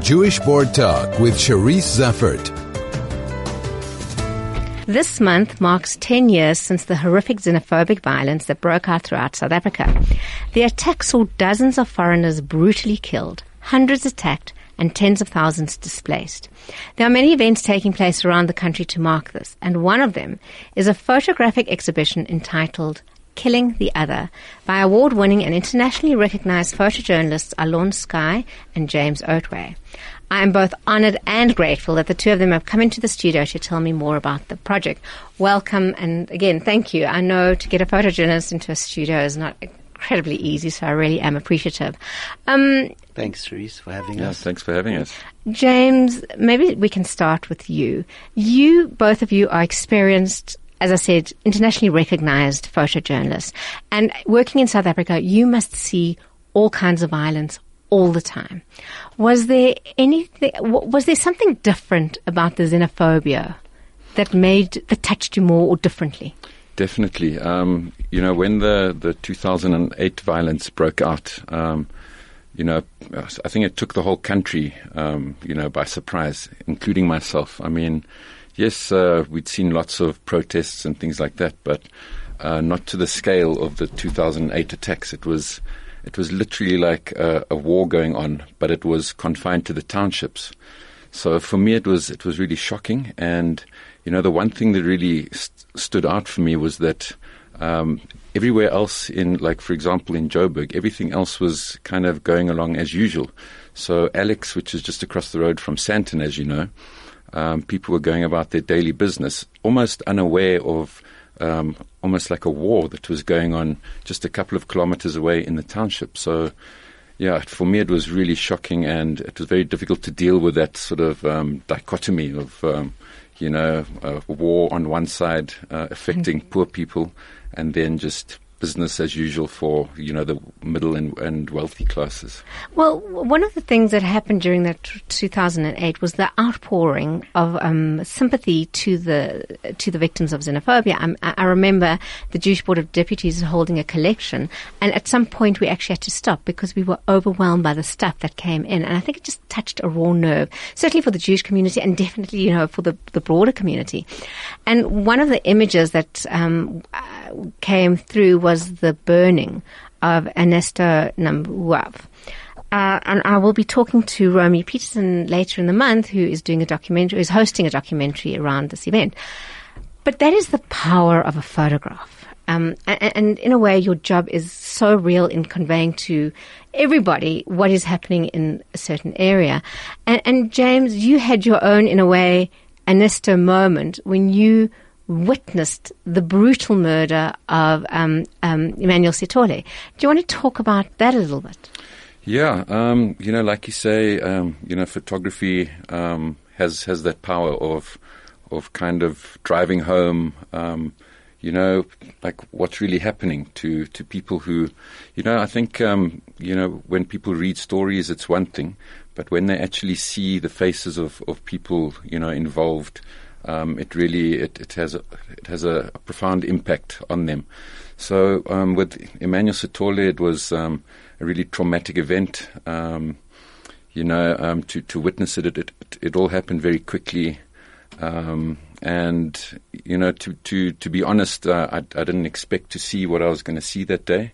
Jewish Board Talk with Charisse Zeffert. This month marks 10 years since the horrific xenophobic violence that broke out throughout South Africa. The attack saw dozens of foreigners brutally killed, hundreds attacked, and tens of thousands displaced. There are many events taking place around the country to mark this, and one of them is a photographic exhibition entitled Killing the Other by award winning and internationally recognized photojournalists Alon Skuy and James Oatway. I am both honored and grateful that the two of them have come into the studio to tell me more about the project. Welcome, and again, thank you. I know to get a photojournalist into a studio is not incredibly easy, so I really am appreciative. Um, Thanks, Therese, for having Yeah, us. thanks for having us. James, maybe we can start with you. You, both of you, are experienced, as I said, internationally recognized photojournalists. And working in South Africa, you must see all kinds of violence all the time. Was there anything, was there something different about the xenophobia that made, that touched you more or differently? Definitely. Um, you know, when the, the 2008 violence broke out, um, you know, I think it took the whole country, um, you know, by surprise, including myself. I mean, yes, uh, we'd seen lots of protests and things like that, but uh, not to the scale of the 2008 attacks. It was, it was literally like a, a war going on, but it was confined to the townships. So for me, it was it was really shocking. And you know, the one thing that really st- stood out for me was that um, everywhere else in, like for example, in Joburg, everything else was kind of going along as usual. So Alex, which is just across the road from Sandton, as you know, um, people were going about their daily business, almost unaware of. Um, almost like a war that was going on just a couple of kilometers away in the township. So, yeah, for me it was really shocking, and it was very difficult to deal with that sort of um, dichotomy of, um, you know, uh, war on one side uh, affecting poor people, and then just business as usual for you know the middle and, and wealthy classes. Well, one of the things that happened during that t- 2008 was the outpouring of um, sympathy to the to the victims of xenophobia. Um, I, remember the Jewish Board of Deputies holding a collection, and at some point we actually had to stop because we were overwhelmed by the stuff that came in, and I think it just touched a raw nerve, certainly for the Jewish community, and definitely you know for the the broader community. And one of the images that um, came through was the burning of Ernesto Nhamuave. Uh, and I will be talking to Romy Peterson later in the month, who is doing a documentary, is hosting a documentary around this event. But that is the power of a photograph. Um, and, and in a way, your job is so real in conveying to everybody what is happening in a certain area. And, and James, you had your own, in a way, Ernesto moment when you witnessed the brutal murder of um, um, Emmanuel Sitole. Do you want to talk about that a little bit? Yeah, um, you know, like you say, um, you know, photography um, has has that power of of kind of driving home, um, you know, like what's really happening to to people who, you know, I think you know when people read stories, it's one thing, but when they actually see the faces of of people, you know, involved. Um, it really it, it has a, it has a, profound impact on them. So um, with Emmanuel Sitole, it was um, a really traumatic event. Um, you know, um, to to witness it, it, it, it all happened very quickly. And you know, to to to be honest, uh, I, I didn't expect to see what I was going to see that day,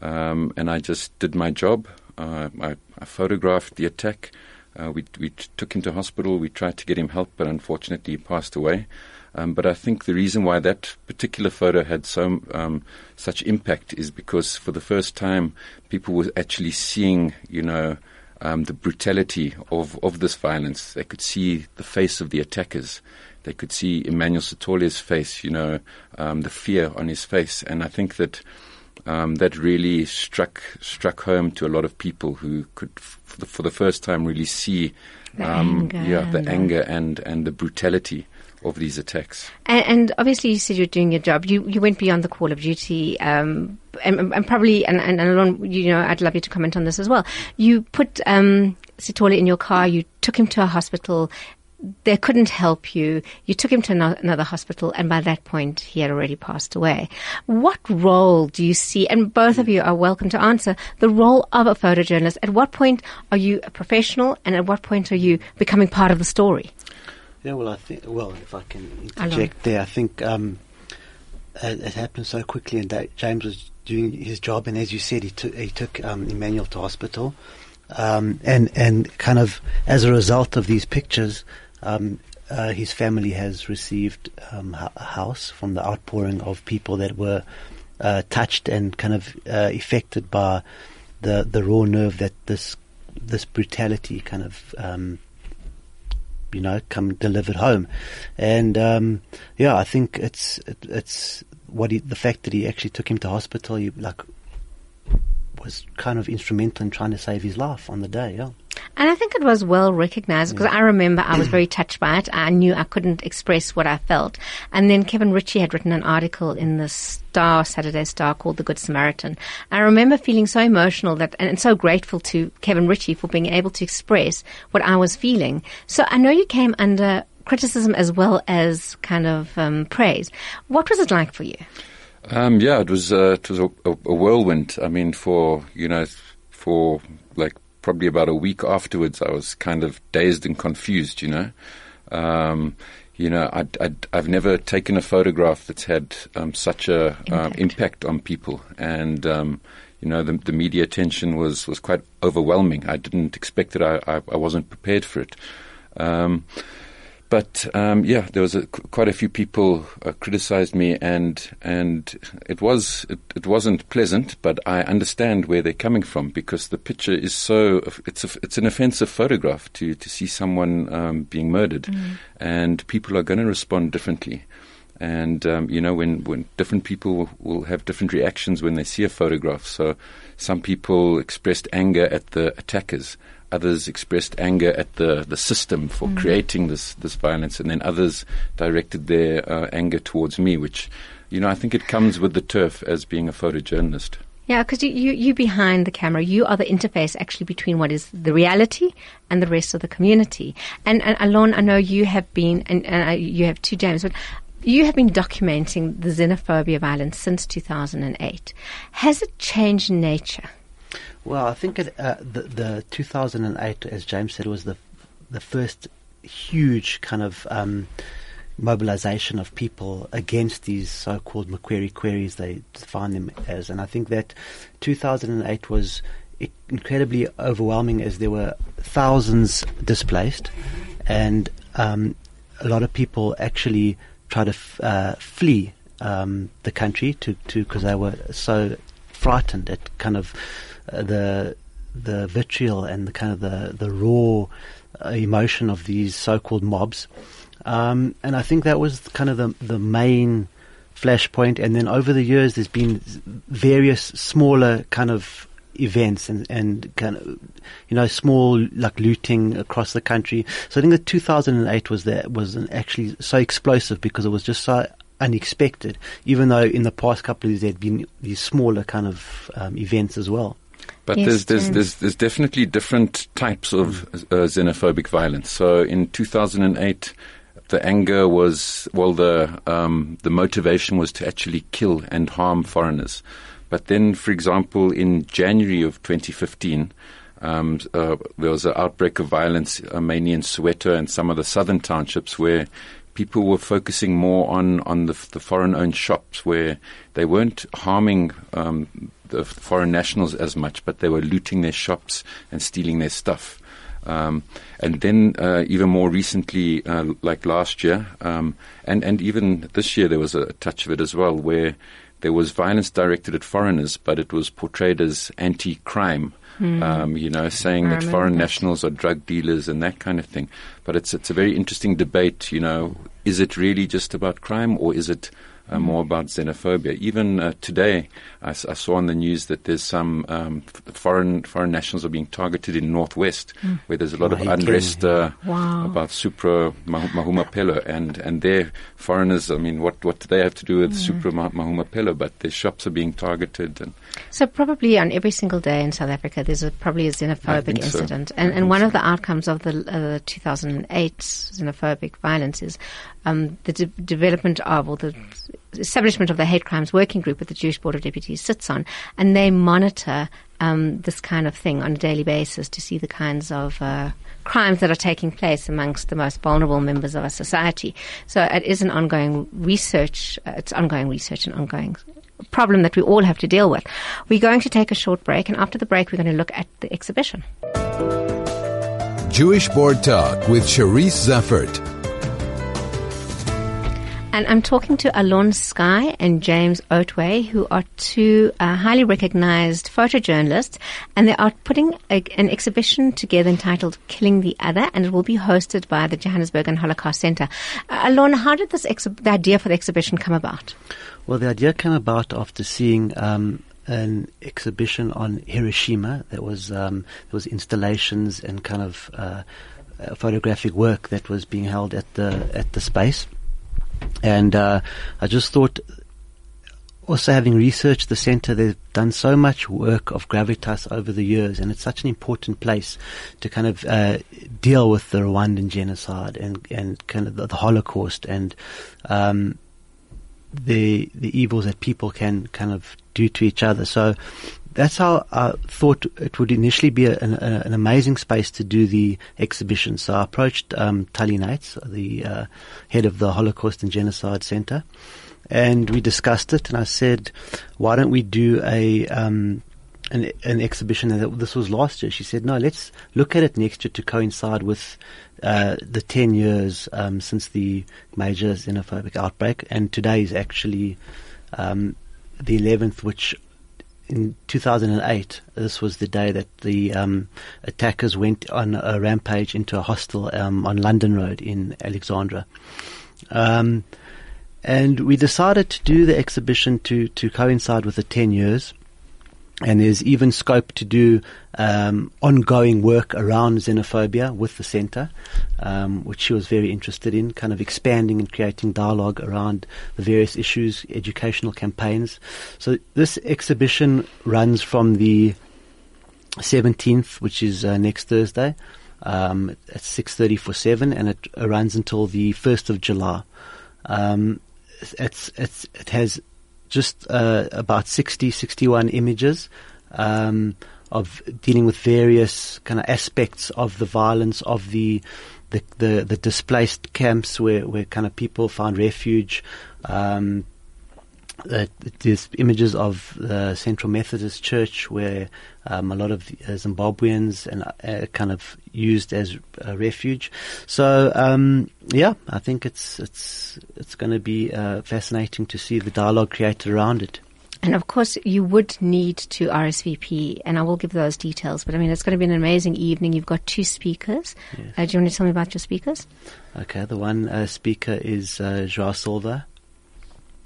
and I just did my job. Uh, I, I photographed the attack. Uh, we we took him to hospital. We tried to get him help, but unfortunately, he passed away. Um, but I think the reason why that particular photo had so um, such impact is because for the first time, people were actually seeing, you know, um, the brutality of, of this violence. They could see the face of the attackers. They could see Emmanuel Sitole's face, you know, um, the fear on his face. And I think that um, that really struck struck home to a lot of people who could, for the, for the first time, really see, The um, anger yeah, and the anger and and the brutality of these attacks. And, and obviously, you said you're doing your job. You you went beyond the call of duty, um, and, and probably, and, and, and you know, I'd love you to comment on this as well. You put um, in your car. You took him to a hospital. They couldn't help you. You took him to ano- another hospital, and by that point, he had already passed away. What role do you see? And both of you are welcome to answer the role of a photojournalist. At what point are you a professional, and at what point are you becoming part of the story? Yeah, well, I think, well, if I can interject there, I think um, it, it, happened so quickly, and James was doing his job, and as you said, he took he took um, Emmanuel to hospital, um, and and kind of as a result of these pictures, um, uh, his family has received um, a house from the outpouring of people that were uh, touched and kind of uh, affected by the the raw nerve that this this brutality kind of um, you know come delivered home, and um, yeah, I think it's it, it's what he, the fact that he actually took him to hospital, he, like was kind of instrumental in trying to save his life on the day. Yeah. And I think it was well recognized because I remember I was very touched by it. I knew I couldn't express what I felt. And then Kevin Ritchie had written an article in the Star, Saturday Star called The Good Samaritan. I remember feeling so emotional that, and so grateful to Kevin Ritchie for being able to express what I was feeling. So I know you came under criticism as well as kind of um, praise. What was it like for you? Um, yeah, it was uh, it was a, a, whirlwind. I mean, for you know, for like probably about a week afterwards, I was kind of dazed and confused, you know. Um, you know, i have never taken a photograph that's had um, such a um, impact. impact. on people, and um, you know, the, the, media attention was, was quite overwhelming. I didn't expect it. I, I, I wasn't prepared for it. But um, yeah, there was a, quite a few people uh, criticized me, and and it was it, it, wasn't pleasant. But I understand where they're coming from because the picture is so it's a, it's an offensive photograph to to see someone um, being murdered, mm. and people are going to respond differently. And um, you know when when different people will have different reactions when they see a photograph. So some people expressed anger at the attackers Others expressed anger at the, the system for mm. creating this, this violence, and then others directed their uh, anger towards me, which, you know, I think it comes with the turf as being a photojournalist. Yeah, because you, you, you behind the camera, you are the interface actually between what is the reality and the rest of the community. And, and Alon, I know you have been, and, and uh, you have two James, but you have been documenting the xenophobia violence since 2008. Has it changed nature? Well, I think it, uh, the, the 2008, as James said, was the the first huge kind of um, mobilization of people against these so-called makwerekwere they define them as, and I think that 2008 was incredibly overwhelming as there were thousands displaced, and um, a lot of people actually tried to f- uh, flee um, the country to because they were so frightened at kind of the the vitriol and the kind of the the raw emotion of these so-called mobs, um, and I think that was kind of the the main flashpoint. And then over the years, there's been various smaller kind of events and, and kind of, you know, small like looting across the country. So I think that 2008 was that was actually so explosive because it was just so unexpected, even though in the past couple of years there had been these smaller kind of um, events as well. But yes, there's, there's, there's, there's, definitely different types of uh, xenophobic violence. So in 2008, the anger was, well, the, um, the motivation was to actually kill and harm foreigners. But then, for example, in January of 2015, um, uh, there was an outbreak of violence, uh, mainly in Soweto and some of the southern townships, where people were focusing more on on the, the foreign-owned shops, where they weren't harming um, the foreign nationals as much, but they were looting their shops and stealing their stuff. Um, and then uh, even more recently, uh, like last year, um, and and even this year, there was a touch of it as well, where there was violence directed at foreigners, but it was portrayed as anti-crime. Mm. Um, you know, saying that foreign that. nationals are drug dealers and that kind of thing. But it's it's a very interesting debate. You know, is it really just about crime, or is it uh, more about xenophobia. Even uh, today, I saw on the news that there's some um, f- foreign foreign nationals are being targeted in Northwest, where there's a lot of unrest uh, Wow. about Supra Mah- Mahumapelo, and and their foreigners. I mean, what what do they have to do with Supra Mah- Mahumapelo? But their shops are being targeted, and So probably on every single day in South Africa, there's a, probably a xenophobic think so. incident, and, and one so. of the outcomes of the uh, 2008 xenophobic violence is um, the de- development of or the establishment of the hate crimes working group that the Jewish Board of Deputies sits on, and they monitor um, this kind of thing on a daily basis to see the kinds of uh, crimes that are taking place amongst the most vulnerable members of our society. So it is an ongoing research. Uh, it's ongoing research and ongoing problem that we all have to deal with. We're going to take a short break, and after the break, we're going to look at the exhibition. Jewish Board Talk with Charisse Zeffert. And I'm talking to Alon Skuy and James Oatway, who are two uh, highly recognized photojournalists, and they are putting a, an exhibition together entitled Killing the Other, and it will be hosted by the Johannesburg and Holocaust Center. Uh, Alon, how did this exhi- the idea for the exhibition come about? Well, the idea came about after seeing um, an exhibition on Hiroshima. There was um, there was installations and kind of uh, uh, photographic work that was being held at the at the space, and uh, I just thought. Also, having researched the centre, they've done so much work of gravitas over the years, and it's such an important place to kind of uh, deal with the Rwandan genocide and, and kind of the, the Holocaust and um, the the evils that people can kind of do to each other. So that's how I thought it would initially be an, an amazing space to do the exhibition. So I approached um, Tali Nates, the uh, head of the Holocaust and Genocide Center, and we discussed it. And I said, "Why don't we do a um, an, an exhibition?" And this was last year. She said, "No, let's look at it next year to coincide with." Uh, the 10 years um, since the major xenophobic outbreak, and today is actually um, the 11th, which in 2008, this was the day that the um, attackers went on a rampage into a hostel um, on London Road in Alexandra. Um, and we decided to do the exhibition to, to coincide with the 10 years. And there's even scope to do um, ongoing work around xenophobia with the centre, um, which she was very interested in, kind of expanding and creating dialogue around the various issues, educational campaigns. So this exhibition runs from the 17th, which is uh, next Thursday, um, at 6.30 for 7, and it runs until the 1st of July. Um, it's, it's, it has just uh, about 60, 61 images um, of dealing with various kind of aspects of the violence of the the, the, the displaced camps where, where kind of people found refuge. Um, uh, there's images of the Central Methodist Church where um, a lot of uh, Zimbabweans and uh, kind of used as a refuge. So um, yeah, I think it's it's it's going to be uh, fascinating to see the dialogue created around it. And of course, you would need to RSVP, and I will give those details. But I mean, it's going to be an amazing evening. You've got two speakers. Yes. Uh, do you want to tell me about your speakers? Okay, the one uh, speaker is uh, Joao Silva,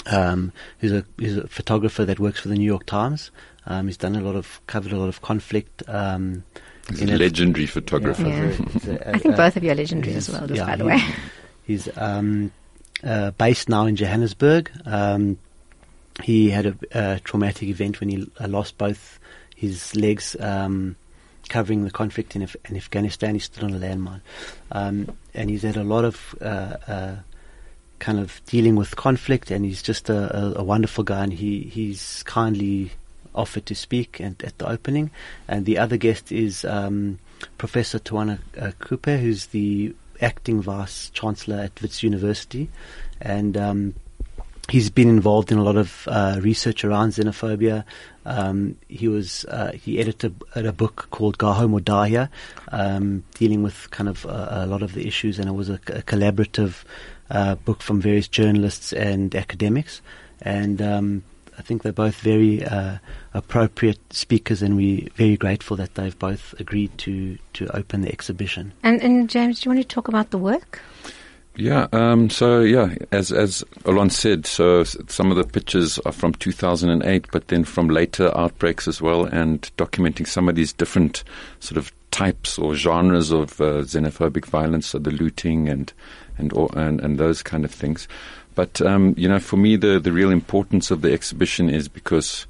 um, who's a who's a photographer that works for the New York Times. Um, he's done a lot of covered a lot of conflict. Um, he's in a it. legendary photographer. Yeah. He's a- I think both of you are legendary as well, just yeah, by the he- way. He's um, uh, based now in Johannesburg. Um, he had a, a traumatic event when he uh, lost both his legs um, covering the conflict in, Af- in Afghanistan. He stood on a landmine. Um, and he's had a lot of uh, uh, kind of dealing with conflict, and he's just a, a, a wonderful guy, and he, he's kindly offered to speak and, at the opening. And the other guest is um, Professor Tawana uh, Kupe, who's the acting vice chancellor at Wits University, and um, he's been involved in a lot of uh, research around xenophobia. Um, he was uh, he edited a, a book called Go Home or Die Here, um, dealing with kind of a, a lot of the issues, and it was a, a collaborative uh, book from various journalists and academics. And um, I think they're both very uh, appropriate speakers, and we're very grateful that they've both agreed to to open the exhibition. And, and James, do you want to talk about the work? Yeah. Um, so yeah, as as Alon said, so some of the pictures are from 2008, but then from later outbreaks as well, and documenting some of these different sort of types or genres of uh, xenophobic violence, so the looting and and or, and and those kind of things. But um, you know, for me, the the real importance of the exhibition is because.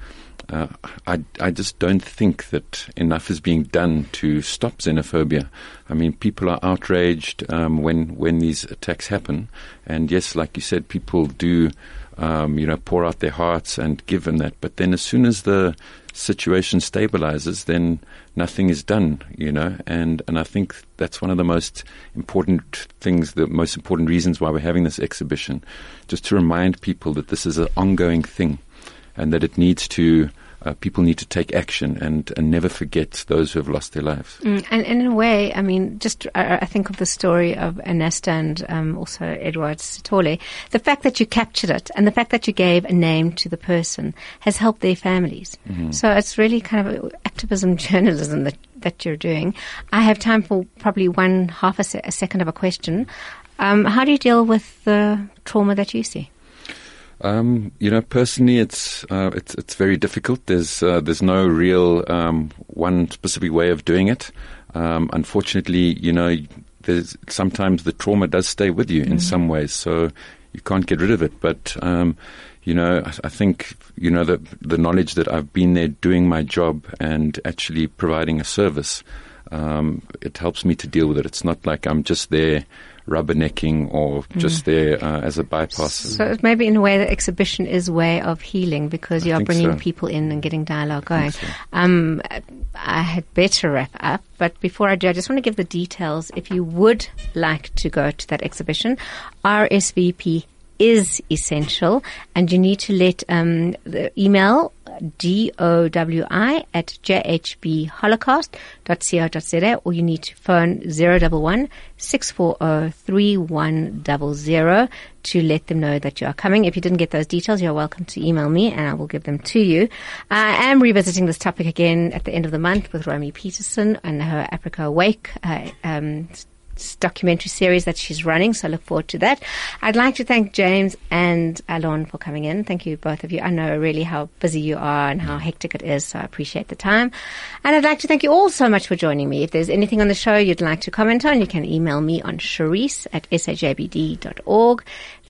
Uh, I, I just don't think that enough is being done to stop xenophobia. I mean, people are outraged um, when when these attacks happen, and yes, like you said, people do, um, you know, pour out their hearts and give them that. But then, as soon as the situation stabilizes, then nothing is done, you know. And and I think that's one of the most important things, the most important reasons why we're having this exhibition, just to remind people that this is an ongoing thing and that it needs to uh, people need to take action and, and never forget those who have lost their lives. Mm, and, and in a way, I mean, just I, I think of the story of Anesta and um, also Edward Sitole. The fact that you captured it and the fact that you gave a name to the person has helped their families. So it's really kind of activism journalism that, that you're doing. I have time for probably one half a, se- a second of a question. Um, how do you deal with the trauma that you see? Um, you know, personally, it's uh, it's it's very difficult. There's uh, there's no real um, one specific way of doing it. Um, unfortunately, you know, there's sometimes the trauma does stay with you in some ways, so you can't get rid of it. But um, you know, I, I think you know the the knowledge that I've been there doing my job and actually providing a service. Um, it helps me to deal with it. It's not like I'm just there rubbernecking or just there uh, as a bypass. So maybe in a way, the exhibition is way of healing because I you are bringing so. people in and getting dialogue going. so. Um, I had better wrap up, but before I do, I just want to give the details. If you would like to go to that exhibition, RSVP is essential, and you need to let um, the email dowi at jhbholocaust.co.za or you need to phone 011 640 3100 to let them know that you are coming. If you didn't get those details, you're welcome to email me and I will give them to you. I am revisiting this topic again at the end of the month with Romy Peterson and her Africa Awake uh, um, documentary series that she's running, so I look forward to that. I'd like to thank James and Alon for coming in. Thank you, both of you. I know really how busy you are and how hectic it is, so I appreciate the time. And I'd like to thank you all so much for joining me. If there's anything on the show you'd like to comment on, you can email me on Charisse at sajbd.org.